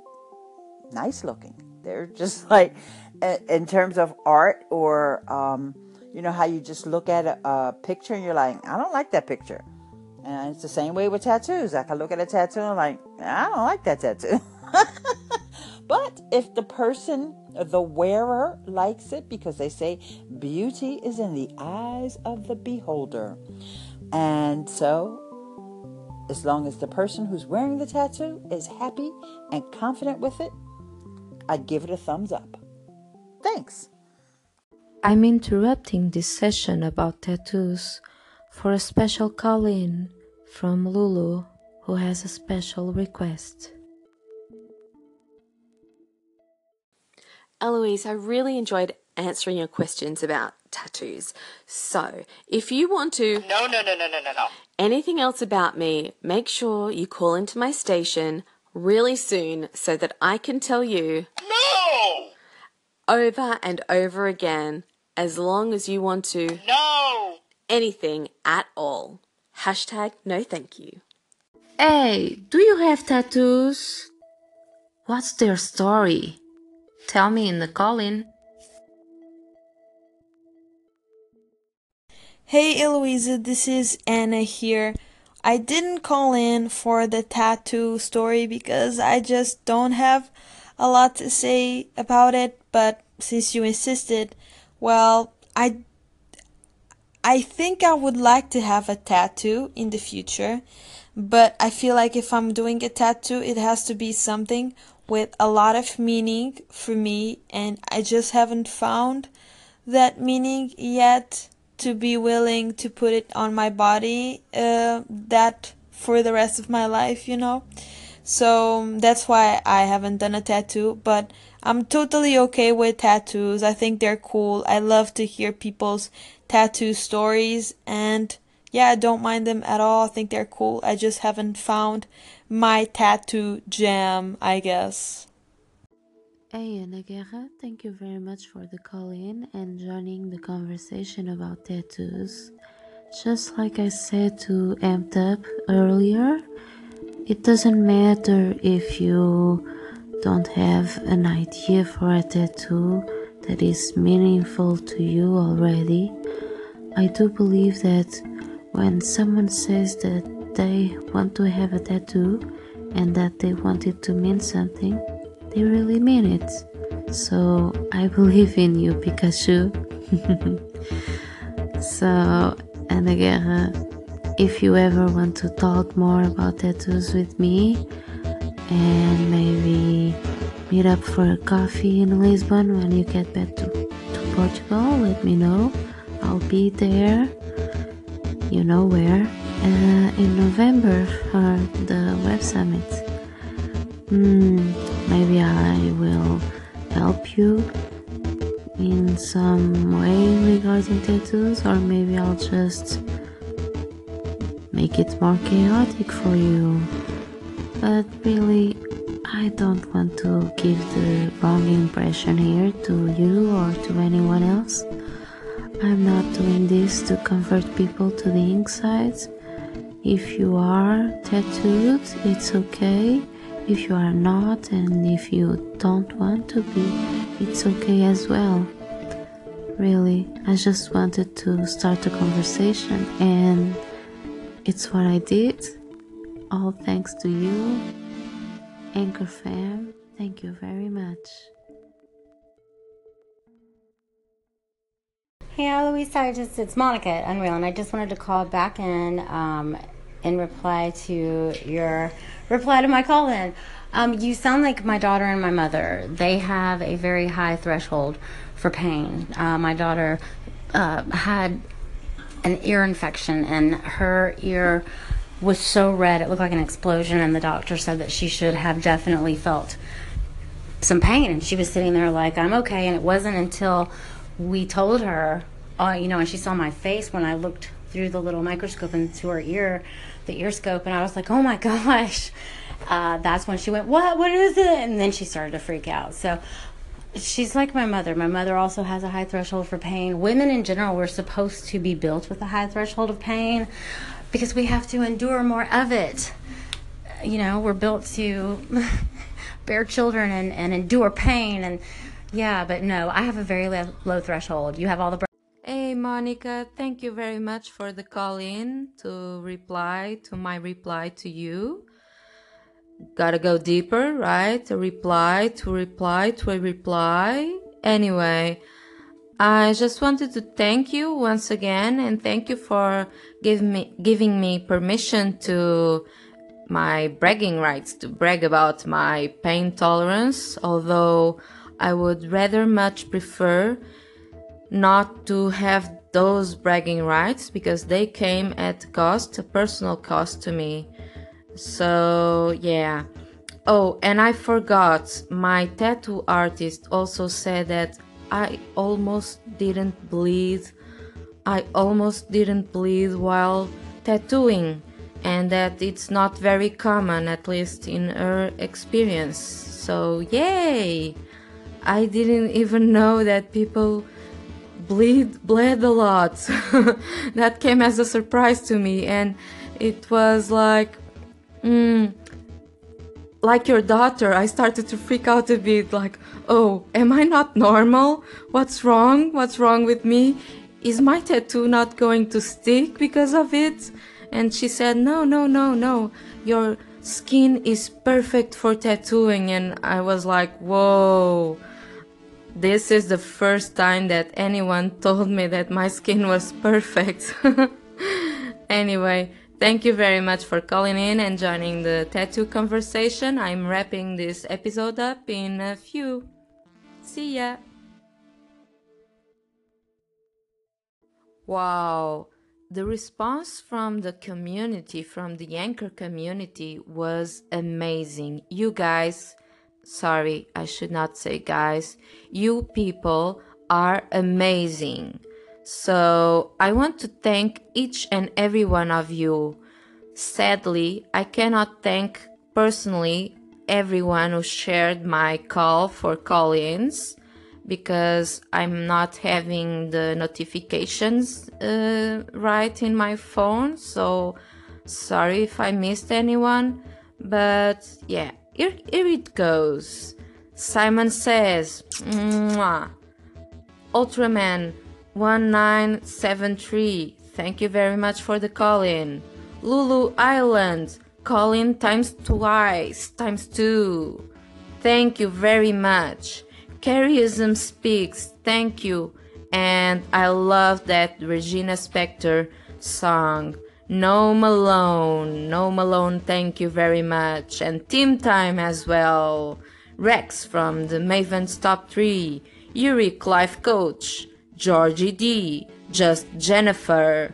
nice looking. They're just (laughs) like, in terms of art or, um, you know, how you just look at a, a, picture and you're like, I don't like that picture. And it's the same way with tattoos. I can look at a tattoo and I'm like, I don't like that tattoo. (laughs) but if the person, the wearer, likes it, because they say beauty is in the eyes of the beholder. And so as long as the person who's wearing the tattoo is happy and confident with it, I'd give it a thumbs up. Thanks. I'm interrupting this session about tattoos for a special call in from Lulu, who has a special request. Eloise, I really enjoyed answering your questions about tattoos. So, if you want to. No, no, no, no, no, no, no. Anything else about me, make sure you call into my station really soon so that I can tell you. No! Over and over again, as long as you want to. No! Anything at all. Hashtag no thank you. Hey, do you have tattoos? What's their story? Tell me in the call in. Hey Eloisa, this is Anna here. I didn't call in for the tattoo story because I just don't have a lot to say about it, but since you insisted, well, I I think I would like to have a tattoo in the future, but I feel like if I'm doing a tattoo, it has to be something with a lot of meaning for me, and I just haven't found that meaning yet to be willing to put it on my body uh, that for the rest of my life, you know. So that's why I haven't done a tattoo, but I'm totally okay with tattoos. I think they're cool. I love to hear people's tattoo stories and yeah, I don't mind them at all. I think they're cool. I just haven't found my tattoo jam, I guess. Hey Ana Guerra, thank you very much for the call in and joining the conversation about tattoos. Just like I said to Amped Up earlier, it doesn't matter if you don't have an idea for a tattoo that is meaningful to you already. I do believe that when someone says that they want to have a tattoo and that they want it to mean something, they really mean it. So I (laughs) believe in you, Pikachu. (laughs) so, and again, uh, if you ever want to talk more about tattoos with me and maybe meet up for a coffee in Lisbon when you get back to, to Portugal, let me know. I'll be there you know where, uh, in November for the Web Summit. Mm, maybe I will help you in some way regarding tattoos, or maybe I'll just make it more chaotic for you. But really, I don't want to give the wrong impression here to you or to anyone else. I'm not doing this to convert people to the insides. If you are tattooed, it's okay. If you are not, and if you don't want to be, it's okay as well. Really, I just wanted to start a conversation, and it's what I did. All thanks to you, Anchor fam. Thank you very much. Hey, Eloise, I just it's Monica at Unreal, and I just wanted to call back in um, in reply to your reply to my call in. Um, you sound like my daughter and my mother. They have a very high threshold for pain. Uh, my daughter uh, had an ear infection, and her ear was so red it looked like an explosion, and the doctor said that she should have definitely felt some pain. And she was sitting there like, I'm okay. And it wasn't until we told her, uh, you know, and she saw my face when I looked through the little microscope into her ear, the ear scope, and I was like, oh my (laughs) gosh. Uh, that's when she went, what? What is it? And then she started to freak out. So she's like my mother. My mother also has a high threshold for pain. Women in general, we're supposed to be built with a high threshold of pain because we have to endure more of it. You know, we're built to (laughs) bear children and, and endure pain and yeah, but no, I have a very low, low threshold. You have all the. Hey Monica, thank you very much for the call in to reply to my reply to you. Gotta go deeper, right? A reply to reply to a reply. Anyway, I just wanted to thank you once again and thank you for give me, giving me permission to my bragging rights to brag about my pain tolerance, although I would rather much prefer not to have those bragging rights because they came at cost, a personal cost to me. So, yeah. Oh, and I forgot, my tattoo artist also said that I almost didn't bleed. I almost didn't bleed while tattooing, and that it's not very common, at least in her experience. So, yay! I didn't even know that people bleed bled a lot. (laughs) that came as a surprise to me, and it was like, mm, like your daughter. I started to freak out a bit, like, oh, am I not normal? What's wrong? What's wrong with me? Is my tattoo not going to stick because of it? And she said, no, no, no, no. Your skin is perfect for tattooing. And I was like, whoa this is the first time that anyone (laughs) told me that my skin was perfect. (laughs) anyway, thank you very much for calling in and joining the tattoo conversation. I'm wrapping this episode up in a few. See ya. Wow, the response from the community, from the anchor community, was amazing. You guys sorry, I should not say guys, you people are amazing. So I want to thank each and every one of you. Sadly, I cannot thank personally everyone who shared my call for call ins because I'm not having the notifications uh, right in my phone. So sorry if I missed anyone. But yeah, here, here it goes. Simon says, Mwah. Ultraman 1973, thank you very much for the call in. Lulu Island, call in times twice, times two. Thank you very much. Carryism speaks, thank you. And I love that Regina Spektor song. Gnome Alone, Gnome Alone, thank you very much. And Team Time as well. Rex from the Maven's Top 3. Yuri Life Coach. Georgie D. Just Jennifer.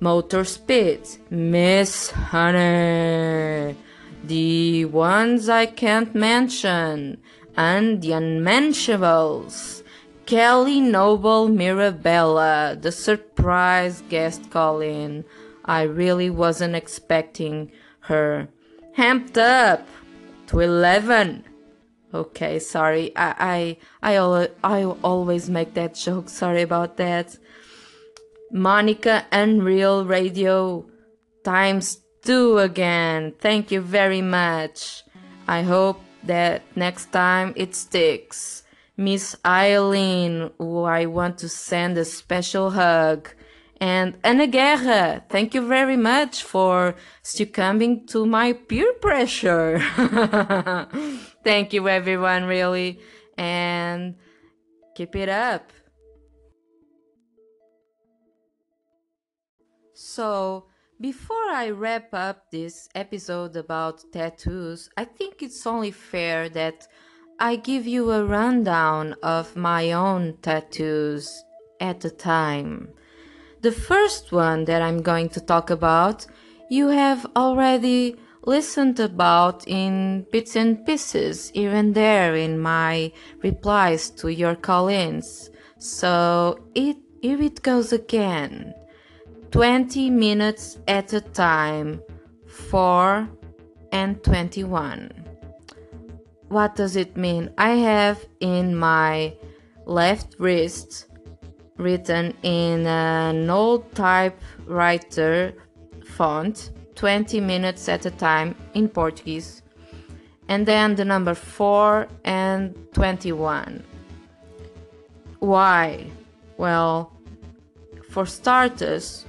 Motor Spit. Miss Honey. The ones I can't mention. And the unmentionables. Kelly Noble Mirabella, the surprise guest call in. I really wasn't expecting her. Hamped up to 11. Okay, sorry. I I I, al- I always make that joke. Sorry about that. Monica Unreal Radio times two again. Thank you very much. I hope that next time it sticks. Miss Eileen, who I want to send a special hug. And Ana Guerra, thank you very much for succumbing to my peer pressure. (laughs) thank you, everyone, really. And keep it up. So, before I wrap up this episode about tattoos, I think it's only fair that I give you a rundown of my own tattoos at the time. The first one that I'm going to talk about, you have already listened about in bits and pieces and there in my replies to your call-ins. So it here it goes again. 20 minutes at a time, 4 and 21. What does it mean? I have in my left wrist written in an old typewriter font 20 minutes at a time in Portuguese, and then the number 4 and 21. Why? Well, for starters,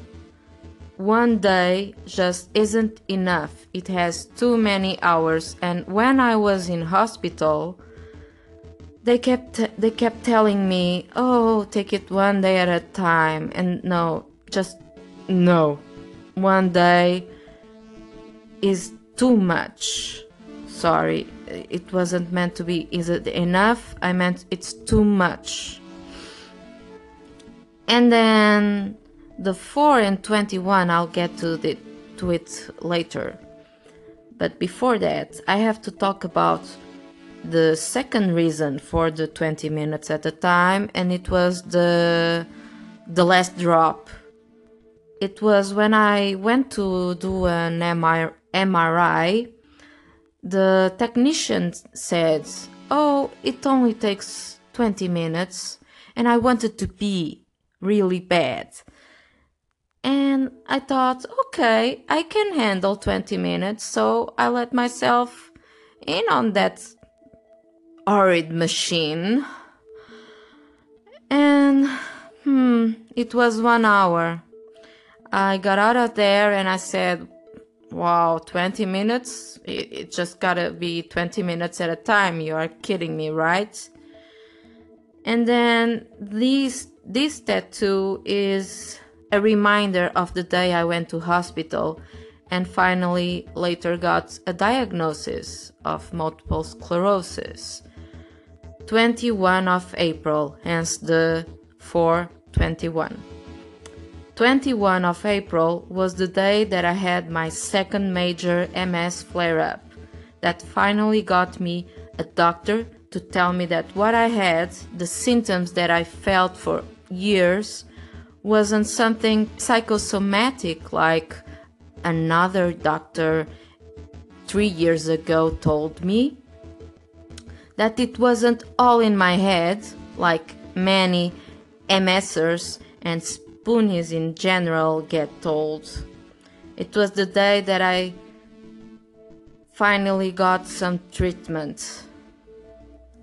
one day just isn't enough. It has too many hours, and when I was in hospital, they kept they kept telling me, "Oh, take it one day at a time." And no, just no. One day is too much. Sorry, it wasn't meant to be. Is it enough? I meant it's too much. And then the 4 and 21 I'll get to the to it later. But before that, I have to talk about the second reason for the 20 minutes at a time and it was the the last drop. It was when I went to do an MRI the technician said, "Oh, it only takes 20 minutes." And I wanted to pee really bad. And I thought, okay, I can handle 20 minutes, so I let myself in on that horrid machine. And, hmm, it was one hour. I got out of there and I said, wow, 20 minutes? It, it just gotta be 20 minutes at a time. You are kidding me, right? And then this, this tattoo is a reminder of the day I went to hospital and finally later got a diagnosis of multiple sclerosis. 21 of April, hence the 421. 21 of April was the day that I had my second major MS flare up that finally got me a doctor to tell me that what I had, the symptoms that I felt for years, wasn't something psychosomatic like another doctor three years ago told me. That it wasn't all in my head, like many MSers and spoonies in general get told. It was the day that I finally got some treatment.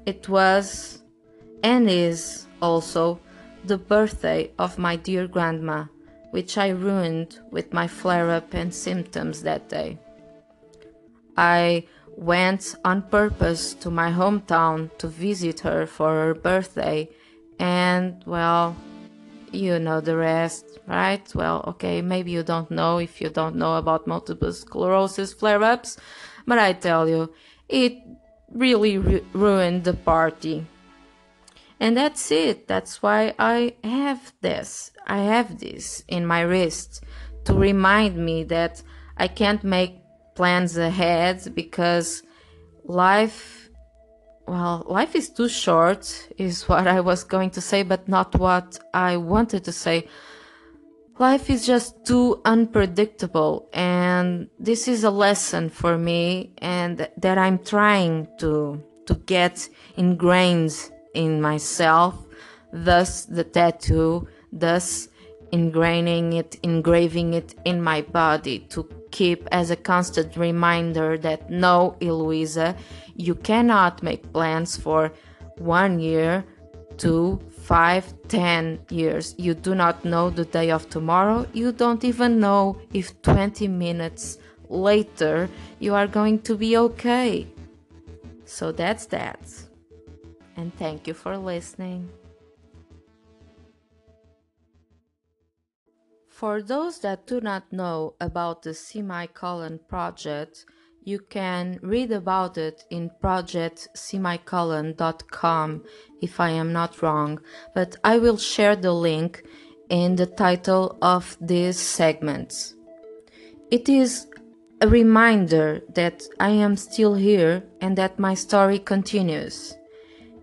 It was and is also the birthday of my dear grandma, which I ruined with my flare up and symptoms that day. I went on purpose to my hometown to visit her for her birthday, and well, you know the rest, right? Well, okay, maybe you don't know if you don't know about multiple sclerosis flare ups, but I tell you, it really ru- ruined the party. And that's it. That's why I have this. I have this in my wrist to remind me that I can't make plans ahead because life, well, life is too short, is (laughs) what I was going to say, but not what I wanted to say. Life is just too unpredictable, and this is a lesson for me, and that I'm trying to to get ingrained in myself, thus the tattoo, thus engraving it, engraving it in my body to keep as a constant reminder that no, Eloisa, you cannot make plans for one year, two, five, ten years. You do not know the day of tomorrow. You don't even know if 20 minutes later you are going to be okay. So that's that. And thank you for listening. For those that do not know about the Semicolon project, you can read about it in projectsemicolon.com if I am not wrong, but I will share the link in the title of this segment. It is a reminder that I am still here and that my story continues.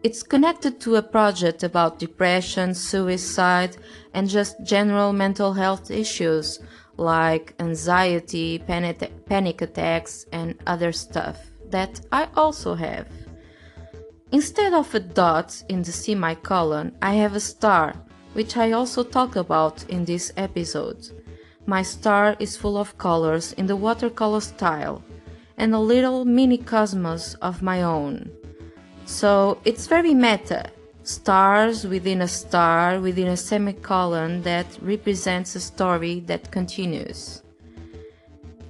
It's connected to a project about depression, suicide, and just general mental health issues like anxiety, panic, panic attacks, and other stuff that I also have. Instead of a dot in the semicolon, I have a star, which I also talk about in this episode. My star is full of colors in the watercolor style, and a little mini cosmos of my own. So it's very meta. Stars within a star within a semicolon that represents a story that continues.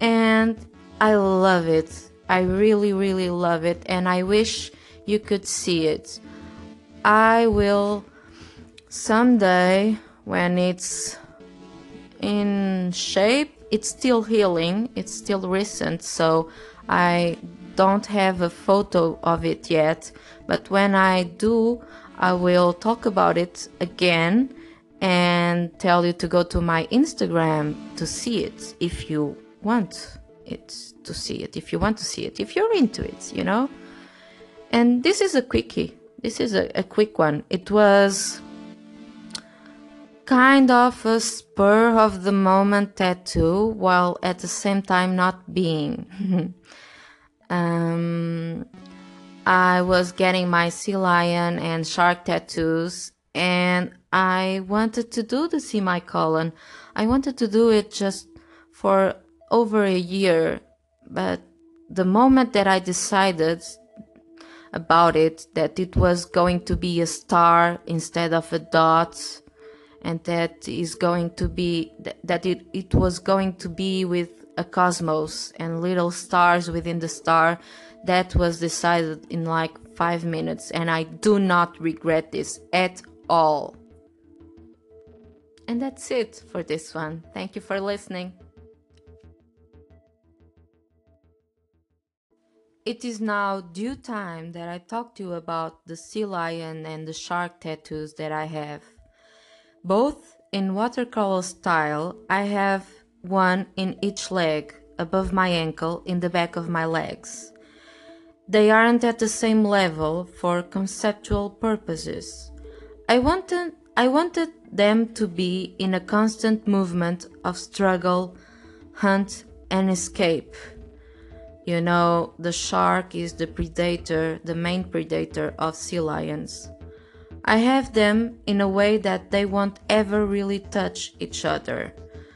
And I love it. I really, really love it. And I wish you could see it. I will someday when it's in shape, it's still healing, it's still recent, so I don't have a photo of it yet, but when I do, I will talk about it again and tell you to go to my Instagram to see it if you want it to see it, if you want to see it, if you're into it, you know? And this is a quickie. This is a, a quick one. It was kind of a spur of the moment tattoo while at the same time not being. (laughs) um, I was getting my sea lion and shark tattoos, and I wanted to do the sea semicolon. I wanted to do it just for over a year, but the moment that I decided about it, that it was going to be a star instead of a dot, and that is going to be that it, it was going to be with a cosmos and little stars within the star that was decided in like five minutes and i do not regret this at all. And that's it for this one. Thank you for listening. It is now due time that I talk to you about the sea lion and the shark tattoos that I have. Both in watercolor style, I have one in each leg, above my ankle, in the back of my legs. They aren't at the same level for conceptual purposes. I wanted, I wanted them to be in a constant movement of struggle, hunt, and escape. You know, the shark is the predator, the main predator of sea lions. I have them in a way that they won't ever really touch each other.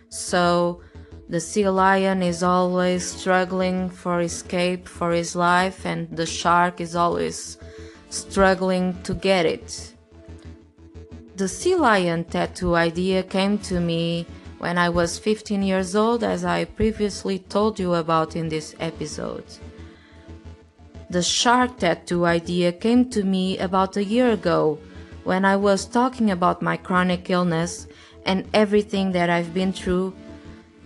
So the sea lion is always struggling for escape for his life, and the shark is always struggling to get it. The sea lion tattoo idea came to me when I was 15 years old, as I previously told you about in this episode. The shark tattoo idea came to me about a year ago when I was talking about my chronic illness and everything that I've been through,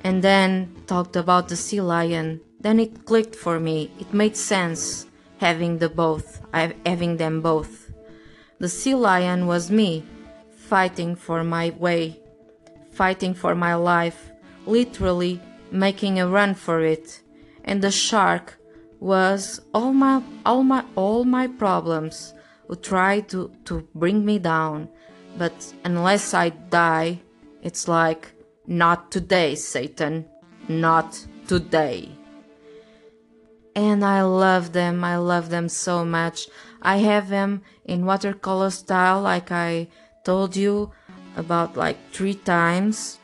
and then talked about the sea lion. Then it clicked for me. It made sense having the both, having them both. The sea lion was me, fighting for my way fighting for my life, literally making a run for it. And the shark was all my all my all my problems who tried to, to bring me down. But unless I die, it's like not today, Satan. Not today. And I love them. I love them so much. I have them in watercolor style, like I told you about like three times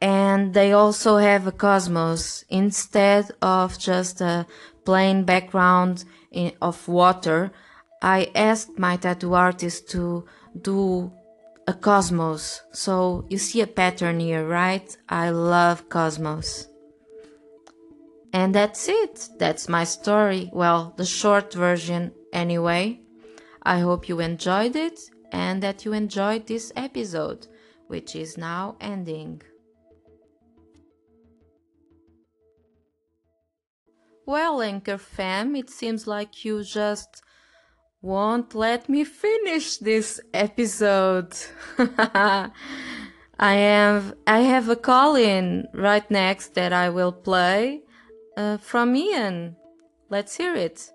and they also have a cosmos instead of just a plain background in, of water. I asked my tattoo artist to do a cosmos. So you see a pattern here, right? I love cosmos. And that's it. That's my story. Well, the short version anyway. I hope you enjoyed it and that you enjoyed this episode, which is now ending. Well, Anchor fam, it seems like you just won't let me finish this episode. (laughs) I have I have a call in right next that I will play uh, from Ian. Let's hear it.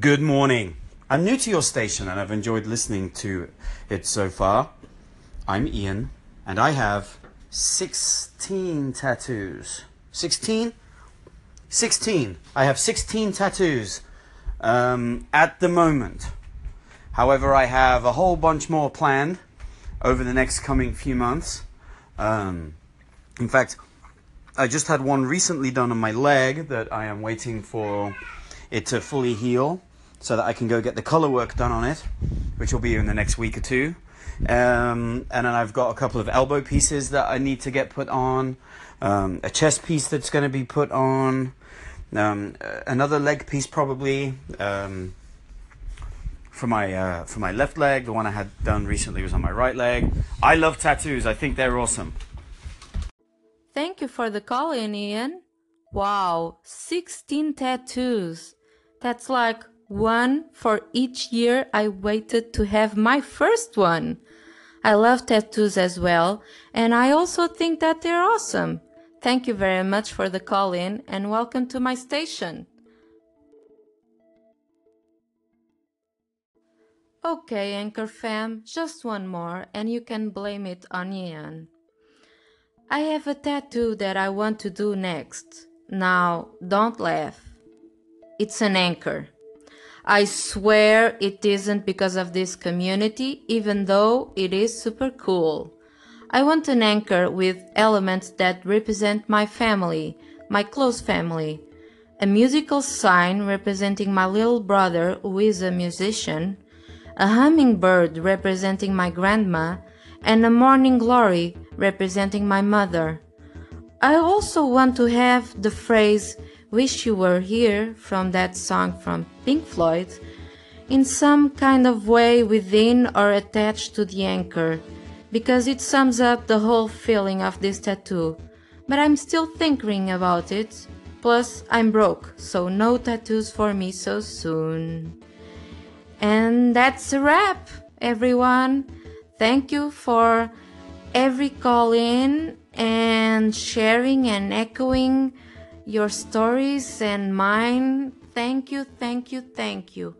Good morning. I'm new to your station and I've enjoyed listening to it so far. I'm Ian and I have 16 tattoos. 16? 16. I have 16 tattoos um, at the moment. However, I have a whole bunch more planned over the next coming few months. Um, in fact, I just had one recently done on my leg that I am waiting for it to fully heal so that I can go get the color work done on it, which will be in the next week or two. Um, and then I've got a couple of elbow pieces that I need to get put on, um, a chest piece that's going to be put on, um, another leg piece probably um, for my uh, for my left leg. The one I had done recently was on my right leg. I love tattoos. I think they're awesome. Thank you for the call in, Ian. Wow, 16 tattoos. That's like one for each year I waited to have my first one. I love tattoos as well, and I also think that they're awesome. Thank you very much for the call in and welcome to my station. Okay, Anchor fam, just one more and you can blame it on Ian. I have a tattoo that I want to do next. Now, don't laugh. It's an anchor. I swear it isn't because of this community, even though it is super cool. I want an anchor with elements that represent my family, my close family. A musical sign representing my little brother, who is a musician, a hummingbird representing my grandma, and a morning glory representing my mother. I also want to have the phrase Wish You Were Here from that song from Pink Floyd in some kind of way within or attached to the anchor because it sums up the whole feeling of this tattoo. But I'm still thinking about it. Plus, I'm broke, so no tattoos for me so soon. And that's a wrap, everyone. Thank you for every call in and sharing and echoing your stories and mine. Thank you, thank you, thank you.